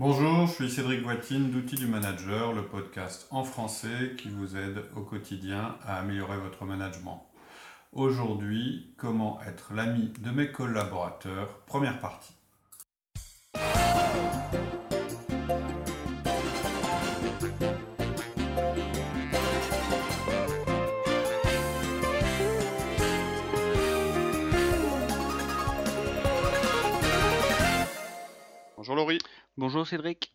Bonjour, je suis Cédric Voitine d'Outils du Manager, le podcast en français qui vous aide au quotidien à améliorer votre management. Aujourd'hui, comment être l'ami de mes collaborateurs, première partie. Bonjour Cédric.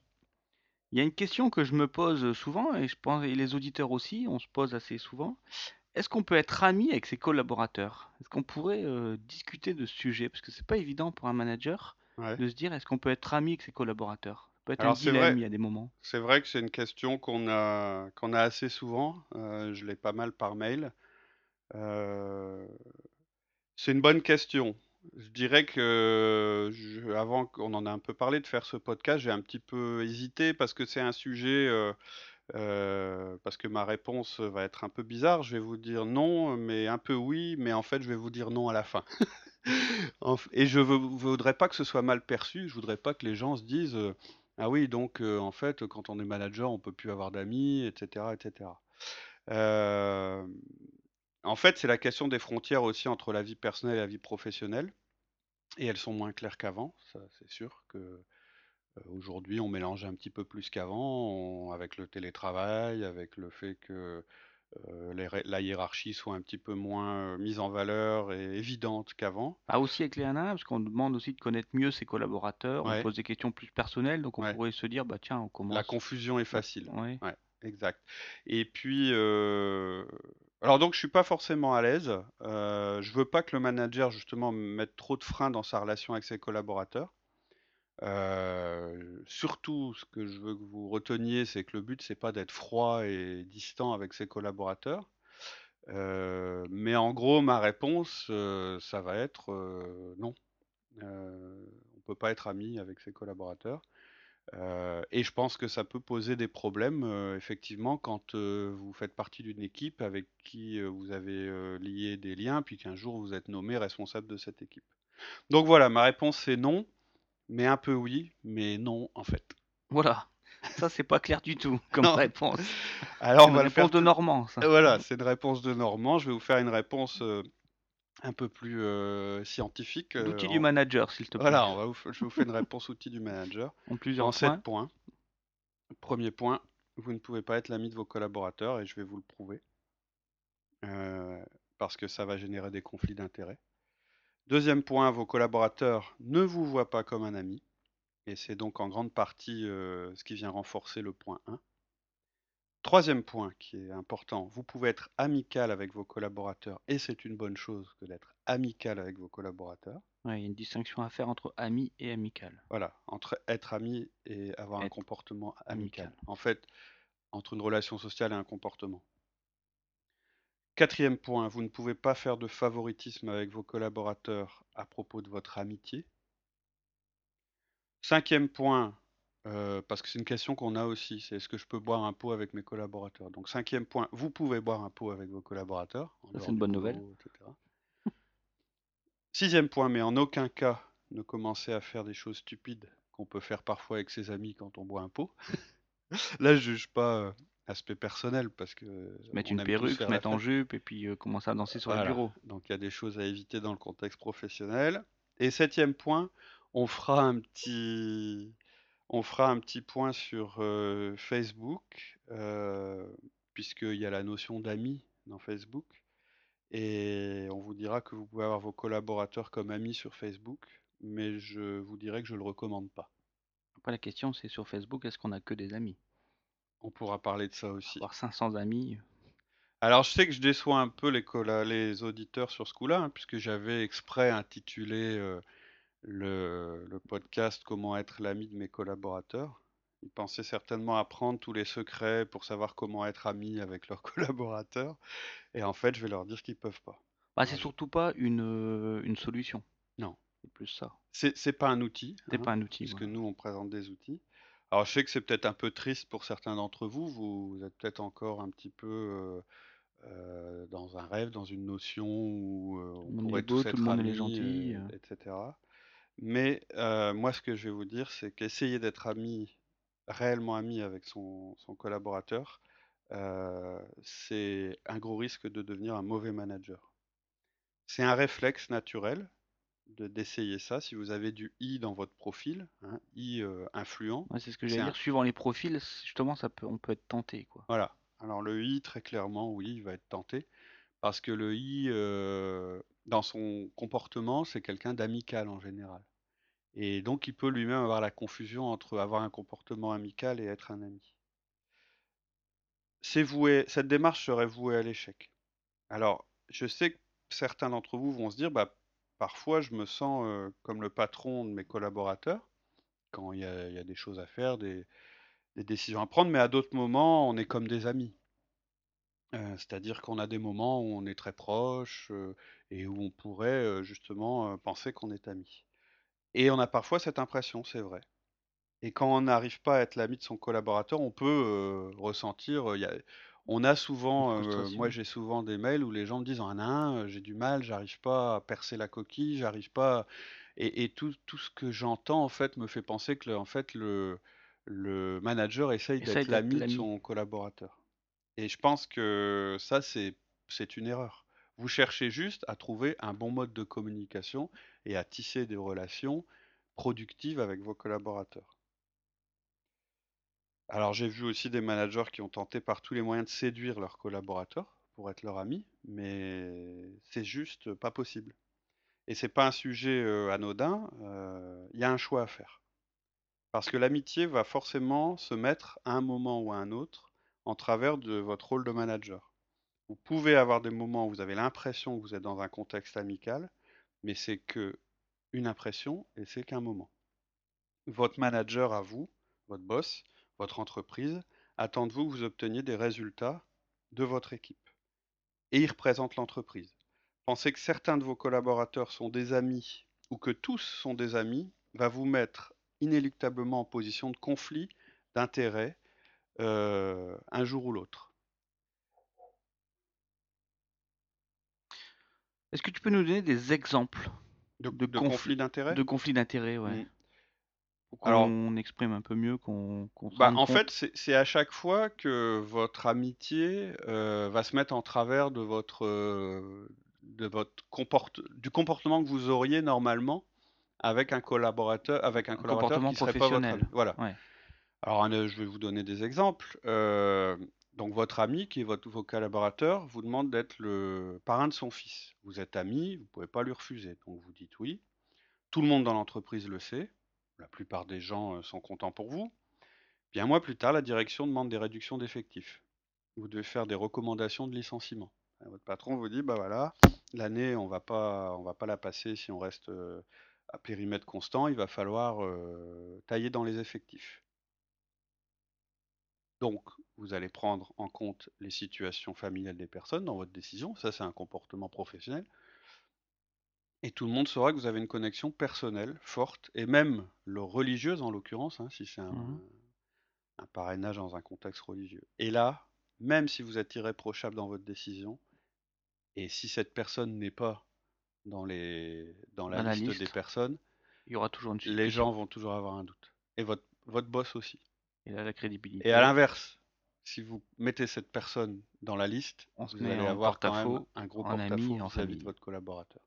Il y a une question que je me pose souvent, et je pense et les auditeurs aussi, on se pose assez souvent. Est-ce qu'on peut être ami avec ses collaborateurs? Est-ce qu'on pourrait euh, discuter de ce sujet? Parce que c'est pas évident pour un manager Ouais. de se dire est-ce qu'on peut être ami avec ses collaborateurs? Ça peut être un Alors c'est vrai, dilemme, il y a des moments. c'est vrai que c'est une question qu'on a qu'on a assez souvent. euh, je l'ai pas mal par mail. Euh, c'est une bonne question. Je dirais que avant qu'on en a un peu parlé de faire ce podcast, j'ai un petit peu hésité parce que c'est un sujet, euh, euh, parce que ma réponse va être un peu bizarre. Je vais vous dire non, mais un peu oui, mais en fait je vais vous dire non à la fin. Et je veux- voudrais pas que ce soit mal perçu. Je voudrais pas que les gens se disent euh, ah oui donc en fait quand on est manager on peut plus avoir d'amis etc etc. Euh, en fait c'est la question des frontières aussi entre la vie personnelle et la vie professionnelle et elles sont moins claires qu'avant. Ça c'est sûr que euh, aujourd'hui on mélange un petit peu plus qu'avant on- avec le télétravail, avec le fait que euh, les ré- la hiérarchie soit un petit peu moins euh, mise en valeur et évidente qu'avant. Ah aussi avec les parce qu'on demande aussi de connaître mieux ses collaborateurs, on Ouais. pose des questions plus personnelles, donc on Ouais. pourrait se dire bah tiens, on La commence. confusion est facile. Ouais. Ouais, exact. Et puis, euh, alors donc je suis pas forcément à l'aise. Euh, je veux pas que le manager justement mette trop de freins dans sa relation avec ses collaborateurs. Euh, surtout, ce que je veux que vous reteniez, c'est que le but c'est pas d'être froid et distant avec ses collaborateurs. Euh, mais en gros, ma réponse, euh, ça va être non. On peut pas être ami avec ses collaborateurs. Euh, et je pense que ça peut poser des problèmes, euh, effectivement, quand euh, vous faites partie d'une équipe avec qui vous avez lié des liens, puis qu'un jour vous êtes nommé responsable de cette équipe. Donc voilà, ma réponse c'est non, mais un peu oui, mais non en fait. Voilà. Ça c'est pas clair du tout comme réponse. Alors C'est on une va le faire. réponse de Normand, ça. Voilà, c'est une réponse de Normand. Je vais vous faire une réponse un peu plus euh, scientifique. euh, L'outil en- du manager, s'il te plaît. Voilà, on va vous je vous fais une réponse outil du manager. En plusieurs En points. sept points. Premier point, vous ne pouvez pas être l'ami de vos collaborateurs et je vais vous le prouver. Euh, parce que ça va générer des conflits d'intérêts. Deuxième point, vos collaborateurs ne vous voient pas comme un ami. Et c'est donc en grande partie euh, ce qui vient renforcer le point 1. Troisième point qui est important, vous pouvez être amical avec vos collaborateurs et c'est une bonne chose que d'être amical avec vos collaborateurs. Ouais, il y a une distinction à faire entre ami et amical. Voilà, entre être ami et avoir un comportement amical. amical. En fait, entre une relation sociale et un comportement. Quatrième point, vous ne pouvez pas faire de favoritisme avec vos collaborateurs à propos de votre amitié. Cinquième point, euh, parce que c'est une question qu'on a aussi, c'est est-ce que je peux boire un pot avec mes collaborateurs? Donc cinquième point, vous pouvez boire un pot avec vos collaborateurs. c'est une bonne nouvelle. etc. Sixième point, mais en aucun cas ne commencez à faire des choses stupides qu'on peut faire parfois avec ses amis quand on boit un pot. Là, je juge pas euh, aspect personnel parce que Se mettre une perruque, se mettre en jupe et puis euh, commencer à danser sur Voilà. le bureau. Donc il y a des choses à éviter dans le contexte professionnel. Et septième point, on fera un petit, on fera un petit point sur euh, Facebook, euh, puisqu'il y a la notion d'amis dans Facebook. Et on vous dira que vous pouvez avoir vos collaborateurs comme amis sur Facebook, mais je vous dirais que je ne le recommande pas. Après, la question, c'est sur Facebook, est-ce qu'on a que des amis? On pourra parler de ça aussi. Avoir 500 amis. Alors, je sais que je déçois un peu les, auditeurs sur ce coup-là, hein, puisque j'avais exprès intitulé euh, le, le podcast Comment être l'ami de mes collaborateurs. Ils pensaient certainement apprendre tous les secrets pour savoir comment être ami avec leurs collaborateurs. Et en fait, je vais leur dire qu'ils peuvent pas. Bah, c'est surtout pas une, euh, une solution. Non. C'est plus ça. C'est pas un outil, C'est hein, pas un outil. puisque voilà. nous, on présente des outils. Alors, je sais que c'est peut-être un peu triste pour certains d'entre vous. Vous, vous êtes peut-être encore un petit peu euh, euh, dans un rêve, dans une notion où euh, Tout on pourrait est beau, tous tout être le monde est amis, gentil. euh, euh. etc. Mais moi, ce que je vais vous dire, c'est qu'essayer d'être ami, réellement ami avec son, son collaborateur, c'est un gros risque de devenir un mauvais manager. C'est un réflexe naturel de d'essayer ça. Si vous avez du i dans votre profil, hein, i influent, Ouais, c'est ce que c'est j'allais un- dire. Suivant les profils, justement, ça peut, on peut être tenté, quoi. Voilà. Alors le i, très clairement, oui, il va être tenté. Parce que le i, dans son comportement, c'est quelqu'un d'amical en général. Et donc il peut lui-même avoir la confusion entre avoir un comportement amical et être un ami. Voué, cette démarche serait vouée à l'échec. Alors, je sais que certains d'entre vous vont se dire, bah, parfois je me sens comme le patron de mes collaborateurs, quand il y a, des choses à faire, des décisions à prendre, mais à d'autres moments, on est comme des amis. Euh, c'est-à-dire qu'on a des moments où on est très proche euh, et où on pourrait euh, justement penser qu'on est amis. Et on a parfois cette impression, c'est vrai. Et quand on n'arrive pas à être l'ami de son collaborateur, on peut ressentir. il y a- on a souvent, moi j'ai souvent des mails où les gens me disent un, euh, j'ai du mal, j'arrive pas à percer la coquille, j'arrive pas. Et, et tout, tout ce que j'entends en fait me fait penser que le- en fait le, le manager essaye Essaye d'être l'ami de son collaborateur. Et je pense que ça c'est une erreur. Vous cherchez juste à trouver un bon mode de communication et à tisser des relations productives avec vos collaborateurs. Alors j'ai vu aussi des managers qui ont tenté par tous les moyens de séduire leurs collaborateurs pour être leur ami, mais c'est juste pas possible. Et c'est pas un sujet euh, anodin, euh, il y a un choix à faire. Parce que l'amitié va forcément se mettre à un moment ou à un autre en travers de votre rôle de manager. Vous pouvez avoir des moments où vous avez l'impression que vous êtes dans un contexte amical, mais c'est que une impression et c'est qu'un moment. Votre manager à vous, votre boss, votre entreprise, attend de vous que vous obteniez des résultats de votre équipe. Et il représente l'entreprise. Pensez que certains de vos collaborateurs sont des amis ou que tous sont des amis va vous mettre inéluctablement en position de conflit d'intérêts euh, un jour ou l'autre. Est-ce que tu peux nous donner des exemples De, de, de conflits conflit d'intérêts? de conflits d'intérêts, ouais, Mm. pour Alors, qu'on exprime un peu mieux, qu'on Bah, en compte. fait, c'est à chaque fois que votre amitié euh, va se mettre en travers de votre, euh, de votre comporte, du comportement que vous auriez normalement avec un collaborateur, avec un un collaborateur comportement qui serait pas votre professionnel. Voilà. Ouais. Alors, je vais vous donner des exemples. Euh, donc, votre ami, qui est votre nouveau collaborateur, vous demande d'être le parrain de son fils. Vous êtes ami, vous pouvez pas lui refuser. Donc, vous dites oui. Tout le monde dans l'entreprise le sait. La plupart des gens euh, sont contents pour vous. Puis un mois plus tard, la direction demande des réductions d'effectifs. Vous devez faire des recommandations de licenciement. Votre patron vous dit, bah voilà, l'année, on va pas, on va pas la passer si on reste euh, à périmètre constant, il va falloir tailler dans les effectifs. Donc, vous allez prendre en compte les situations familiales des personnes dans votre décision. Ça, c'est un comportement professionnel. Et tout le monde saura que vous avez une connexion personnelle forte, et même le religieuse en l'occurrence, hein, si c'est un, Mhm. un parrainage dans un contexte religieux. Et là, même si vous êtes irréprochable dans votre décision, et si cette personne n'est pas dans, les, dans la Dans la liste, des personnes, il y aura toujours une les gens vont toujours avoir un doute. Et votre, votre boss aussi. Et là, la Et à l'inverse, si vous mettez cette personne dans la liste, on se vous met allez en avoir quand même porte-à-faux un gros porte-à-faux vis-à-vis de votre collaborateur.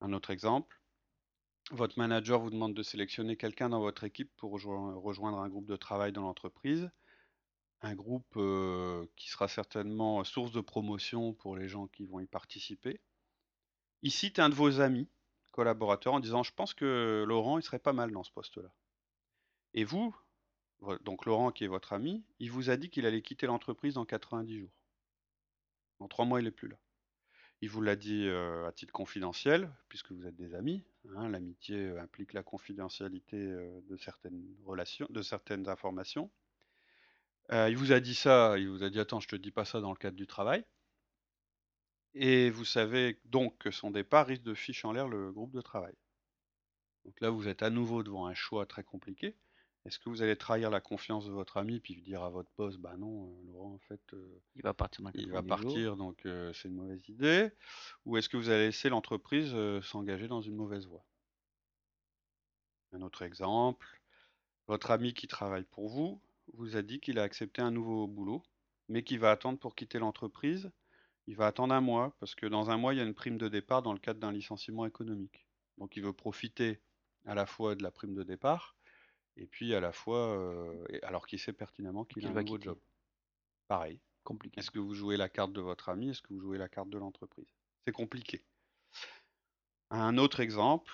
Un autre exemple, votre manager vous demande de sélectionner quelqu'un dans votre équipe pour rejoindre un groupe de travail dans l'entreprise. Un groupe euh, qui sera certainement source de promotion pour les gens qui vont y participer. Il cite un de vos amis, collaborateurs, en disant Je pense que Laurent, il serait pas mal dans ce poste-là. Et vous, vo- donc Laurent, qui est votre ami, il vous a dit qu'il allait quitter l'entreprise dans 90 jours. Dans trois mois, il n'est plus là. Il vous l'a dit euh, à titre confidentiel, puisque vous êtes des amis. hein, L'amitié euh, implique la confidentialité euh, de certaines relations, de certaines informations. Il vous a dit ça, il vous a dit attends, je te dis pas ça dans le cadre du travail. Et vous savez donc que son départ risque de ficher en l'air le groupe de travail. Donc là, vous êtes à nouveau devant un choix très compliqué. Est-ce que vous allez trahir la confiance de votre ami puis dire à votre boss, bah non, euh, Laurent, en fait, euh, Il va partir dans il va 90 jours. partir, donc euh, c'est une mauvaise idée Ou est-ce que vous allez laisser l'entreprise s'engager dans une mauvaise voie? Un autre exemple, votre ami qui travaille pour vous vous a dit qu'il a accepté un nouveau boulot, mais qu'il va attendre pour quitter l'entreprise. Il va attendre un mois, parce que dans un mois, il y a une prime de départ dans le cadre d'un licenciement économique. Donc il veut profiter à la fois de la prime de départ, et puis à la fois, euh, alors qu'il sait pertinemment qu'il a un va nouveau quitter. job. Pareil. Compliqué. Est-ce que vous jouez la carte de votre ami? Est-ce que vous jouez la carte de l'entreprise? C'est compliqué. Un autre exemple,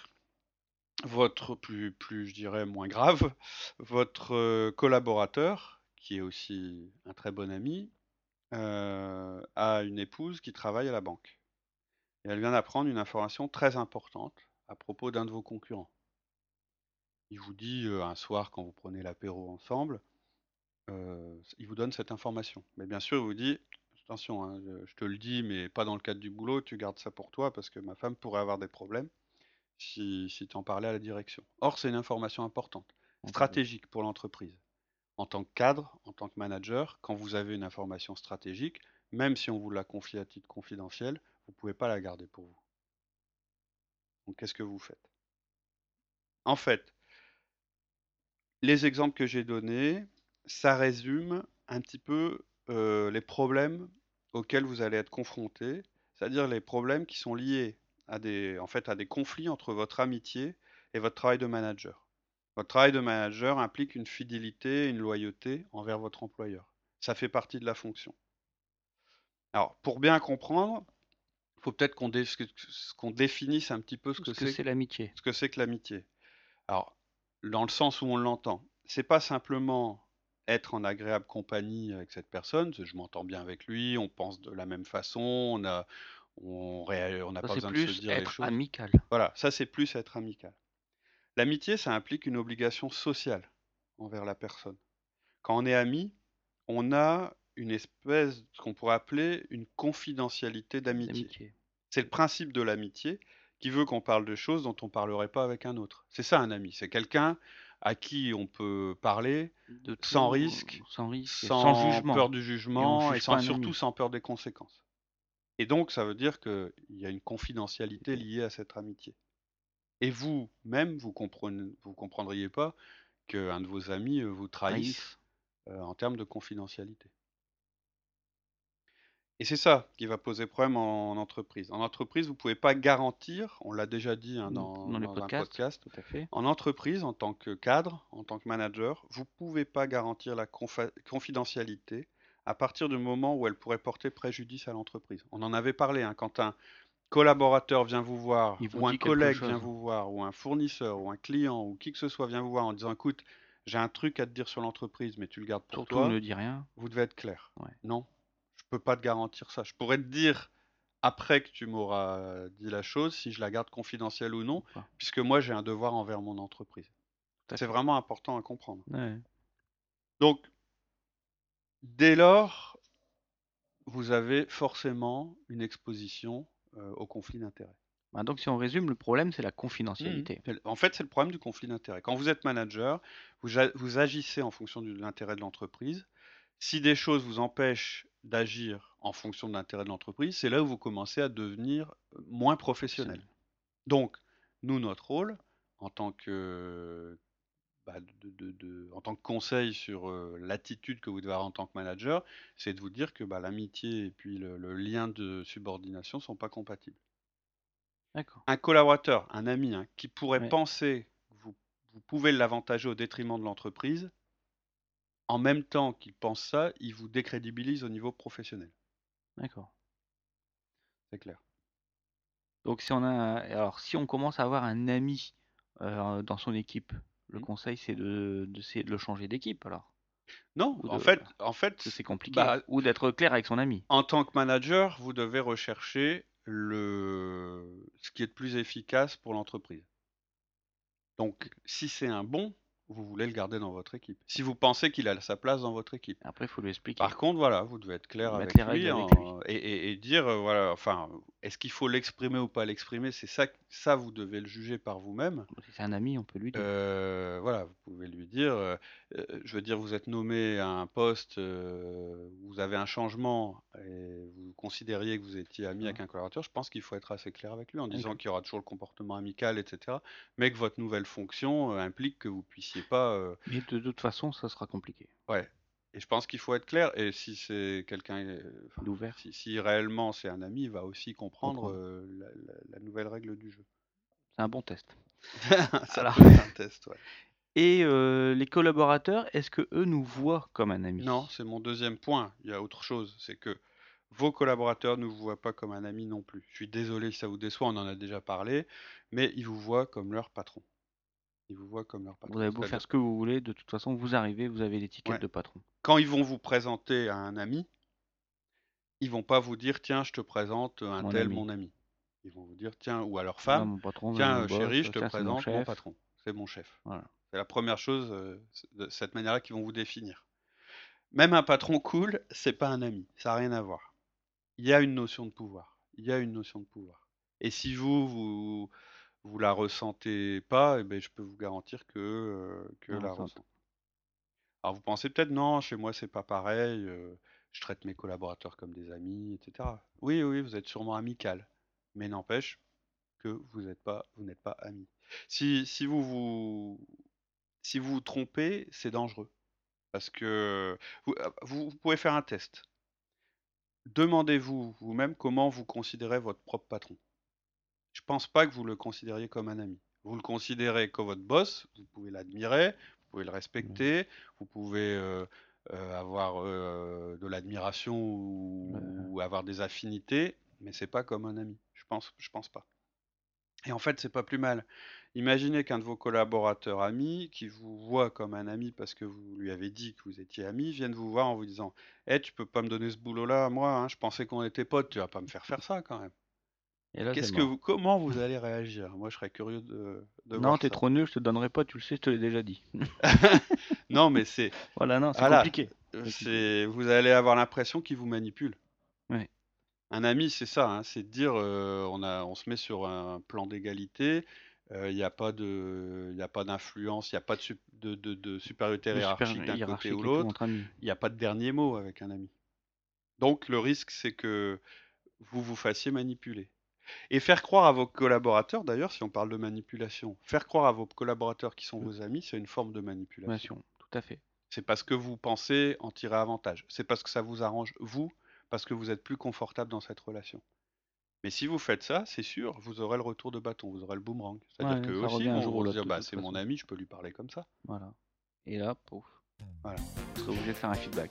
votre plus, plus je dirais moins grave, votre collaborateur, qui est aussi un très bon ami, euh, a une épouse qui travaille à la banque. Et elle vient d'apprendre une information très importante à propos d'un de vos concurrents. Il vous dit euh, un soir quand vous prenez l'apéro ensemble, euh, il vous donne cette information. Mais bien sûr, il vous dit, attention, hein, je, te le dis, mais pas dans le cadre du boulot, tu gardes ça pour toi parce que ma femme pourrait avoir des problèmes si, si tu en parlais à la direction. Or, c'est une information importante, Entendu. stratégique pour l'entreprise. En tant que cadre, en tant que manager, quand vous avez une information stratégique, même si on vous la confie à titre confidentiel, vous ne pouvez pas la garder pour vous. Donc, qu'est-ce que vous faites? En fait, les exemples que j'ai donnés, ça résume un petit peu euh, les problèmes auxquels vous allez être confrontés, c'est-à-dire les problèmes qui sont liés à des, en fait, à des conflits entre votre amitié et votre travail de manager. Votre travail de manager implique une fidélité, une loyauté envers votre employeur. Ça fait partie de la fonction. Alors, pour bien comprendre, il faut peut-être qu'on dé- qu'on définisse un petit peu ce que que c'est c'est l'amitié. ce que c'est que l'amitié. Alors, dans le sens où on l'entend, c'est pas simplement être en agréable compagnie avec cette personne, je m'entends bien avec lui, on pense de la même façon, on a, on n'a pas besoin de se dire les être choses. amical. Voilà, ça c'est plus être amical. L'amitié, ça implique une obligation sociale envers la personne. Quand on est ami, on a une espèce, ce qu'on pourrait appeler une confidentialité d'amitié. C'est le principe de l'amitié qui veut qu'on parle de choses dont on ne parlerait pas avec un autre. C'est ça un ami, c'est quelqu'un à qui on peut parler De sans risque, sans risque, et sans, sans jugement. peur du jugement juge et, sans, surtout sans peur des conséquences. Et donc ça veut dire qu'il y a une confidentialité liée à cette amitié. Et vous-même, vous ne vous comprendriez pas qu'un de vos amis euh, vous trahisse Trahisse. euh, en termes de confidentialité. Et c'est ça qui va poser problème en, en entreprise. En entreprise, vous ne pouvez pas garantir, on l'a déjà dit hein, dans, Dans les dans un podcast, Tout à fait. en entreprise, en tant que cadre, en tant que manager, vous ne pouvez pas garantir la confidentialité à partir du moment où elle pourrait porter préjudice à l'entreprise. On en avait parlé, hein, quand un collaborateur vient vous voir, vous ou un collègue chose. vient vous voir, ou un fournisseur, ou un client, ou qui que ce soit vient vous voir en disant, écoute, j'ai un truc à te dire sur l'entreprise, mais tu le gardes pour Surtout toi, ne dis rien. vous devez être clair. Ouais. Non, peux pas te garantir ça. Je pourrais te dire après que tu m'auras dit la chose si je la garde confidentielle ou non, puisque moi j'ai un devoir envers mon entreprise. C'est vraiment important à comprendre. Ouais. Donc, dès lors, vous avez forcément une exposition euh, au conflit d'intérêts. Bah, donc si on résume, le problème c'est la confidentialité. C'est- En fait, c'est le problème du conflit d'intérêts. Quand vous êtes manager, vous agissez en fonction de l'intérêt de l'entreprise. Si des choses vous empêchent d'agir en fonction de l'intérêt de l'entreprise, c'est là où vous commencez à devenir euh, moins professionnel. Donc, nous, notre rôle, en tant que, bah, de, de- de- en tant que conseil sur euh, l'attitude que vous devez avoir en tant que manager, c'est de vous dire que bah, l'amitié et puis le, le lien de subordination ne sont pas compatibles. Un collaborateur, un ami, hein, qui pourrait Ouais. penser que vous, vous pouvez l'avantager au détriment de l'entreprise, en même temps qu'il pense ça, il vous décrédibilise au niveau professionnel. D'accord. C'est clair. Donc si on a, alors si on commence à avoir un ami euh, dans son équipe, le conseil c'est de d'essayer de le changer d'équipe alors? Non, en de- fait, en fait, c'est compliqué. bah, Ou d'être clair avec son ami. En tant que manager, vous devez rechercher le... ce qui est le plus efficace pour l'entreprise. Donc, si c'est un bon, vous voulez le garder dans votre équipe. Si vous pensez qu'il a sa place dans votre équipe. Après, il faut lui expliquer. Par contre, voilà, vous devez être clair Mettre avec lui, avec en- Et, et- et dire, euh, voilà, enfin, est-ce qu'il faut l'exprimer ou pas l'exprimer? C'est ça, ça, vous devez le juger par vous-même. Si c'est un ami, on peut lui dire. Euh, voilà, vous pouvez lui dire, euh, euh, je veux dire, vous êtes nommé à un poste, euh, vous avez un changement et vous considériez que vous étiez ami avec un collaborateur, je pense qu'il faut être assez clair avec lui en disant qu'il y aura toujours le comportement amical, etc. Mais que votre nouvelle fonction implique que vous puissiez pas Mais de toute façon, ça sera compliqué. Ouais. Et je pense qu'il faut être clair. Et si c'est quelqu'un, euh, enfin, D'ouvert. si, si réellement c'est un ami, il va aussi comprendre euh, la, la- la nouvelle règle du jeu. C'est un bon test. Être un test, ouais. Et euh, les collaborateurs, est-ce que eux nous voient comme un ami? Non, c'est mon deuxième point. Il y a autre chose, c'est que vos collaborateurs ne vous voient pas comme un ami non plus. Je suis désolé si ça vous déçoit, on en a déjà parlé, mais ils vous voient comme leur patron. Ils vous voient comme leur patron. Vous avez beau faire ce que vous voulez, de toute façon, vous arrivez, vous avez l'étiquette Ouais. de patron. quand ils vont vous présenter à un ami, ils vont pas vous dire tiens, je te présente un Mon tel ami. mon ami. Ils vont vous dire tiens, ou à leur femme, mon patron, tiens, boss, chérie, je te tiens, c'est mon présente mon, patron. C'est mon chef. Voilà. C'est la première chose euh, de cette manière-là qu'ils vont vous définir. Même un patron cool, c'est pas un ami. Ça n'a rien à voir. Il y a une notion de pouvoir. Il y a une notion de pouvoir. Et si vous, vous, vous la ressentez pas, eh ben, je peux vous garantir que, euh, que On la ressent. ressent. Alors vous pensez peut-être non, chez moi c'est pas pareil, euh, je traite mes collaborateurs comme des amis, etc. Oui, oui, vous êtes sûrement amical, mais n'empêche que vous n'êtes pas, vous n'êtes pas amis. Si, si vous vous, si vous vous trompez, c'est dangereux, parce que vous, vous vous pouvez faire un test. Demandez-vous vous-même comment vous considérez votre propre patron. Je pense pas que vous le considériez comme un ami. Vous le considérez comme votre boss, vous pouvez l'admirer, vous pouvez le respecter, vous pouvez euh, euh, avoir euh, de l'admiration ou, avoir des affinités, mais c'est pas comme un ami. Je pense, je pense pas. Et en fait, c'est pas plus mal. Imaginez qu'un de vos collaborateurs amis, qui vous voit comme un ami parce que vous lui avez dit que vous étiez amis, vienne vous voir en vous disant Eh, tu peux pas me donner ce boulot-là, moi, hein, je pensais qu'on était potes, tu vas pas me faire faire ça quand même. Qu'est-ce que vous, comment vous allez réagir? Moi, je serais curieux de, de Non, t'es trop nul, je te donnerai pas, tu le sais, je te l'ai déjà dit. Non, mais c'est, Voilà, non, c'est Voilà. compliqué. c'est, vous allez avoir l'impression qu'il vous manipule. Ouais. Un ami, c'est ça, hein, c'est de dire, euh, on a, on se met sur un plan d'égalité. euh, Il n'y a pas de, il a pas d'influence, il n'y a pas de, sup- de, de, de supériorité Le super hiérarchique d'un côté hiérarchique ou l'autre. Il n'y a pas de dernier mot avec un ami. Donc le risque, c'est que vous vous fassiez manipuler. Et faire croire à vos collaborateurs, d'ailleurs, si on parle de manipulation, faire croire à vos collaborateurs qui sont vos amis, c'est une forme de manipulation. Tout à fait. C'est parce que vous pensez en tirer avantage. C'est parce que ça vous arrange, vous, parce que vous êtes plus confortable dans cette relation. Mais si vous faites ça, c'est sûr, vous aurez le retour de bâton, vous aurez le boomerang. C'est-à-dire Ouais, que aussi vont, jour se dire, bah, c'est mon ami, je peux lui parler comme ça. Voilà. Et là, pouf. Voilà. Vous serez obligé de faire un feedback.